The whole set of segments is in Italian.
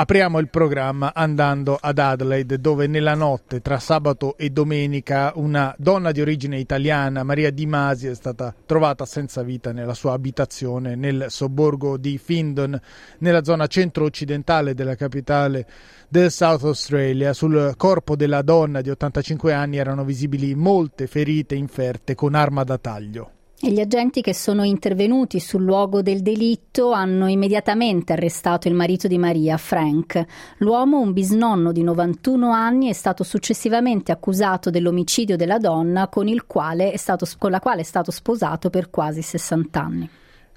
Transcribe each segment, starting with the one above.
Apriamo il programma andando ad Adelaide dove nella notte tra sabato e domenica una donna di origine italiana, Maria Di Masi, è stata trovata senza vita nella sua abitazione nel sobborgo di Findon, nella zona centro-occidentale della capitale del South Australia. Sul corpo della donna di 85 anni erano visibili molte ferite inferte con arma da taglio. E gli agenti che sono intervenuti sul luogo del delitto hanno immediatamente arrestato il marito di Maria, Frank. L'uomo, un bisnonno di 91 anni, è stato successivamente accusato dell'omicidio della donna con, stato, con la quale è stato sposato per quasi 60 anni.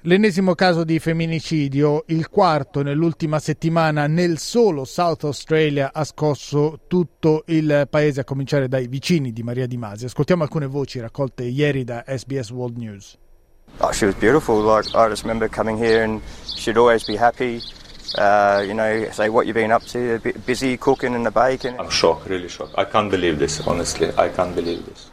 L'ennesimo caso di femminicidio, il quarto nell'ultima settimana nel solo South Australia, ha scosso tutto il paese, a cominciare dai vicini di Maria Di Masi. Ascoltiamo alcune voci raccolte ieri da SBS World News. Oh, she was beautiful. Like I just remember coming here and she'd always be happy. Uh, you know, say what you've been up to. Busy cooking and the baking. I'm shocked, really shocked. I can't believe this. Honestly, I can't believe this.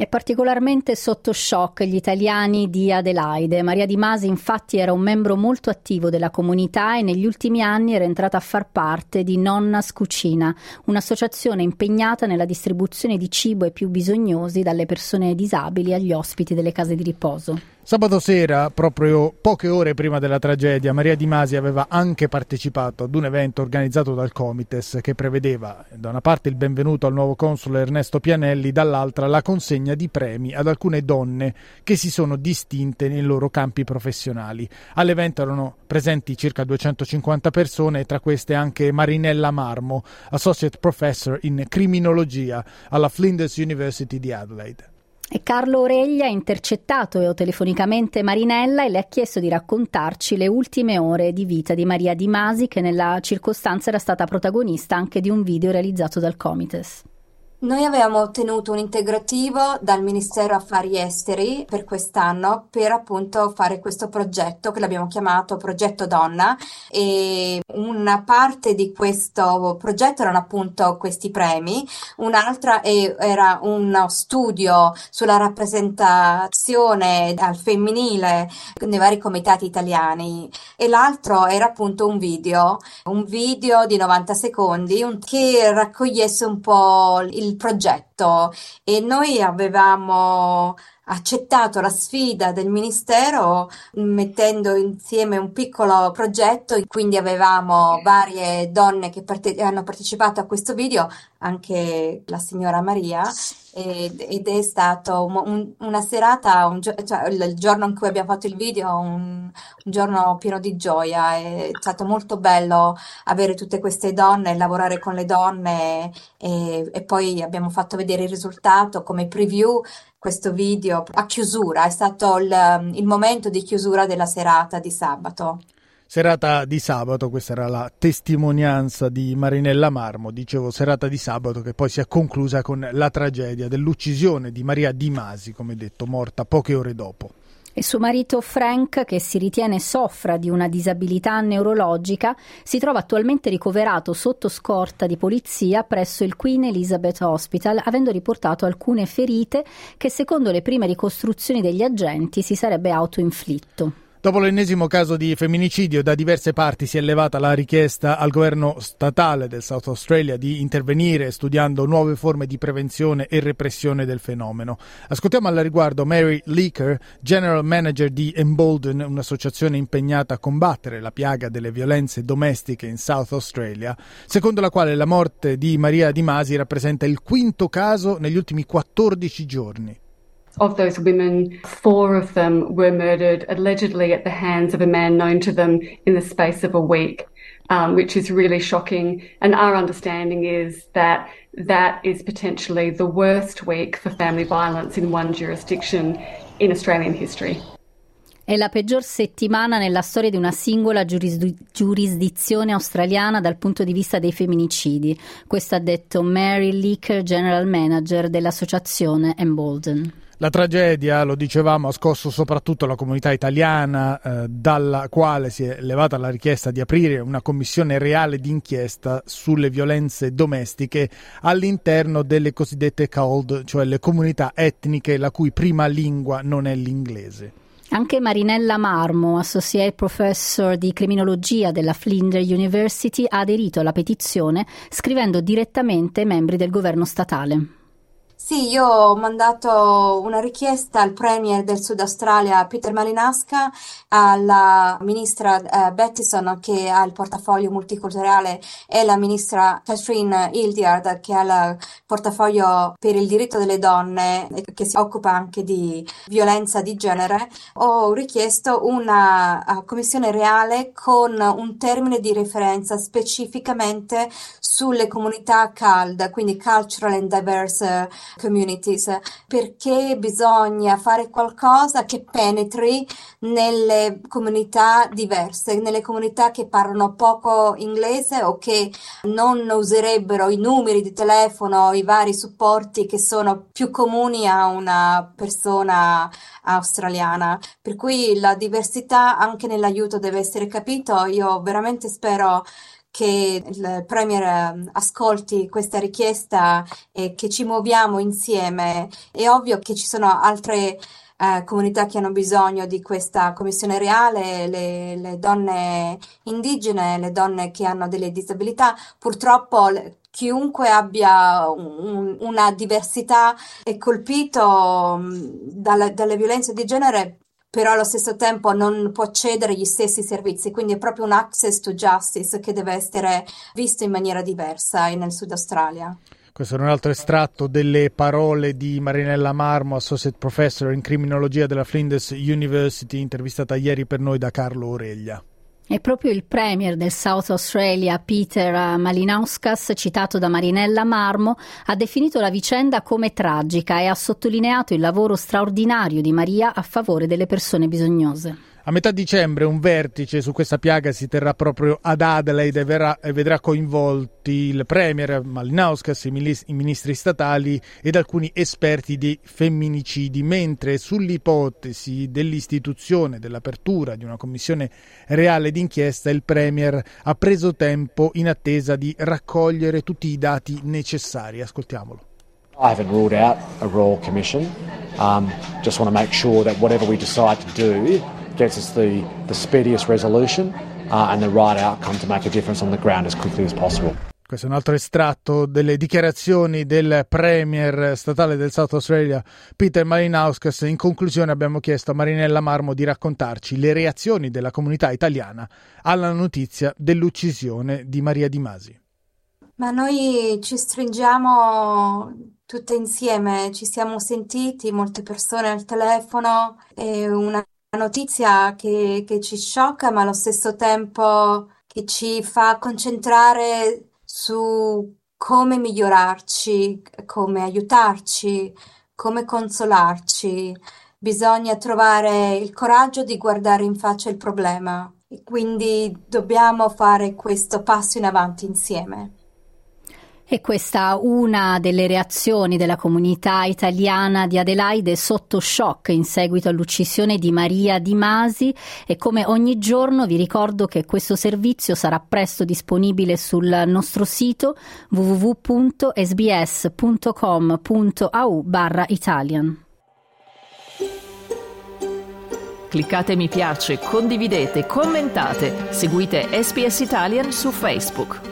E particolarmente sotto shock gli italiani di Adelaide. Maria Di Masi infatti era un membro molto attivo della comunità e negli ultimi anni era entrata a far parte di Nonnas Cucina, un'associazione impegnata nella distribuzione di cibo ai più bisognosi dalle persone disabili agli ospiti delle case di riposo. Sabato sera, proprio poche ore prima della tragedia, Maria Di Masi aveva anche partecipato ad un evento organizzato dal Comites che prevedeva da una parte il benvenuto al nuovo console Ernesto Pianelli, dall'altra la consegna di premi ad alcune donne che si sono distinte nei loro campi professionali. All'evento erano presenti circa 250 persone, tra queste anche Marinella Marmo, Associate Professor in Criminologia alla Flinders University di Adelaide. E Carlo Oreglia ha intercettato telefonicamente Marinella e le ha chiesto di raccontarci le ultime ore di vita di Maria Di Masi, che nella circostanza era stata protagonista anche di un video realizzato dal Comites. Noi avevamo ottenuto un integrativo dal Ministero Affari Esteri per quest'anno per appunto fare questo progetto che l'abbiamo chiamato Progetto Donna e una parte di questo progetto erano appunto questi premi, un'altra era uno studio sulla rappresentazione al femminile nei vari comitati italiani e l'altro era appunto un video, un video di 90 secondi che raccogliesse un po' il il progetto e noi avevamo accettato la sfida del Ministero mettendo insieme un piccolo progetto, quindi avevamo varie donne che parte- hanno partecipato a questo video, anche la signora Maria, ed, ed è stato un, un, una serata, un, cioè, il giorno in cui abbiamo fatto il video, un, giorno pieno di gioia, è stato molto bello avere tutte queste donne, lavorare con le donne e, e poi abbiamo fatto vedere il risultato come preview questo video a chiusura, è stato il, il momento di chiusura della serata di sabato. Serata di sabato, questa era la testimonianza di Marinella Marmo, dicevo serata di sabato che poi si è conclusa con la tragedia dell'uccisione di Maria Di Masi, come detto, morta poche ore dopo. E suo marito Frank, che si ritiene soffra di una disabilità neurologica, si trova attualmente ricoverato sotto scorta di polizia presso il Queen Elizabeth Hospital, avendo riportato alcune ferite che secondo le prime ricostruzioni degli agenti si sarebbe autoinflitto. Dopo l'ennesimo caso di femminicidio, da diverse parti si è elevata la richiesta al governo statale del South Australia di intervenire studiando nuove forme di prevenzione e repressione del fenomeno. Ascoltiamo al riguardo Mary Leaker, General Manager di Embolden, un'associazione impegnata a combattere la piaga delle violenze domestiche in South Australia, secondo la quale la morte di Maria Di Masi rappresenta il quinto caso negli ultimi 14 giorni. Of those women, four of them were murdered allegedly at the hands of a man known to them in the space of a week, um, which is really shocking. And our understanding is that that is potentially the worst week for family violence in one jurisdiction in Australian history. È la peggior settimana nella storia di una singola giurisd- giurisdizione australiana dal punto di vista dei femminicidi. Questo ha detto Mary Leaker, General Manager dell'associazione Embolden. La tragedia, lo dicevamo, ha scosso soprattutto la comunità italiana, eh, dalla quale si è levata la richiesta di aprire una commissione reale d'inchiesta sulle violenze domestiche all'interno delle cosiddette CALD, cioè le comunità etniche la cui prima lingua non è l'inglese. Anche Marinella Marmo, associate professor di criminologia della Flinders University, ha aderito alla petizione scrivendo direttamente ai membri del governo statale. Sì, io ho mandato una richiesta al Premier del Sud Australia, Peter Malinasca, alla ministra eh, Bettison che ha il portafoglio multiculturale e la ministra Catherine Hildyard che ha il portafoglio per il diritto delle donne che si occupa anche di violenza di genere. Ho richiesto una uh, commissione reale con un termine di referenza specificamente sulle comunità CALD, quindi Cultural and Diverse communities, perché bisogna fare qualcosa che penetri nelle comunità diverse, nelle comunità che parlano poco inglese o che non userebbero i numeri di telefono, i vari supporti che sono più comuni a una persona australiana. Per cui la diversità anche nell'aiuto deve essere capito. Io veramente spero che il Premier ehm, ascolti questa richiesta e che ci muoviamo insieme. È ovvio che ci sono altre eh, comunità che hanno bisogno di questa commissione reale, le, le, donne indigene, le donne che hanno delle disabilità. Purtroppo chiunque abbia un, una diversità è colpito dalla, dalle violenze di genere però allo stesso tempo non può cedere gli stessi servizi, quindi è proprio un access to justice che deve essere visto in maniera diversa nel Sud Australia. Questo è un altro estratto delle parole di Marinella Marmo, Associate Professor in Criminologia della Flinders University, intervistata ieri per noi da Carlo Oreglia. È proprio il premier del South Australia, Peter Malinauskas, citato da Marinella Marmo, ha definito la vicenda come tragica e ha sottolineato il lavoro straordinario di Maria a favore delle persone bisognose. A metà dicembre un vertice su questa piaga si terrà proprio ad Adelaide e, verrà, e vedrà coinvolti il Premier Malinauskas, i, i ministri statali ed alcuni esperti di femminicidi, mentre sull'ipotesi dell'istituzione, dell'apertura di una commissione reale d'inchiesta, il Premier ha preso tempo in attesa di raccogliere tutti i dati necessari. Ascoltiamolo. I haven't ruled out a royal commission. Um, just want to make sure that whatever we decide to do gets us the, the speediest resolution uh, and the right outcome to make a difference on the ground as quickly as possible. Questo è un altro estratto delle dichiarazioni del Premier statale del South Australia, Peter Malinauskas. In conclusione abbiamo chiesto a Marinella Marmo di raccontarci le reazioni della comunità italiana alla notizia dell'uccisione di Maria Di Masi. Ma noi ci stringiamo tutte insieme, ci siamo sentiti, molte persone al telefono, è una notizia che, che ci sciocca, ma allo stesso tempo che ci fa concentrare su come migliorarci, come aiutarci, come consolarci. Bisogna trovare il coraggio di guardare in faccia il problema e quindi dobbiamo fare questo passo in avanti insieme. E questa una delle reazioni della comunità italiana di Adelaide sotto shock in seguito all'uccisione di Maria Di Masi e come ogni giorno vi ricordo che questo servizio sarà presto disponibile sul nostro sito www.sbs.com.au barra Italian. Cliccate mi piace, condividete, commentate, seguite SPS Italian su Facebook.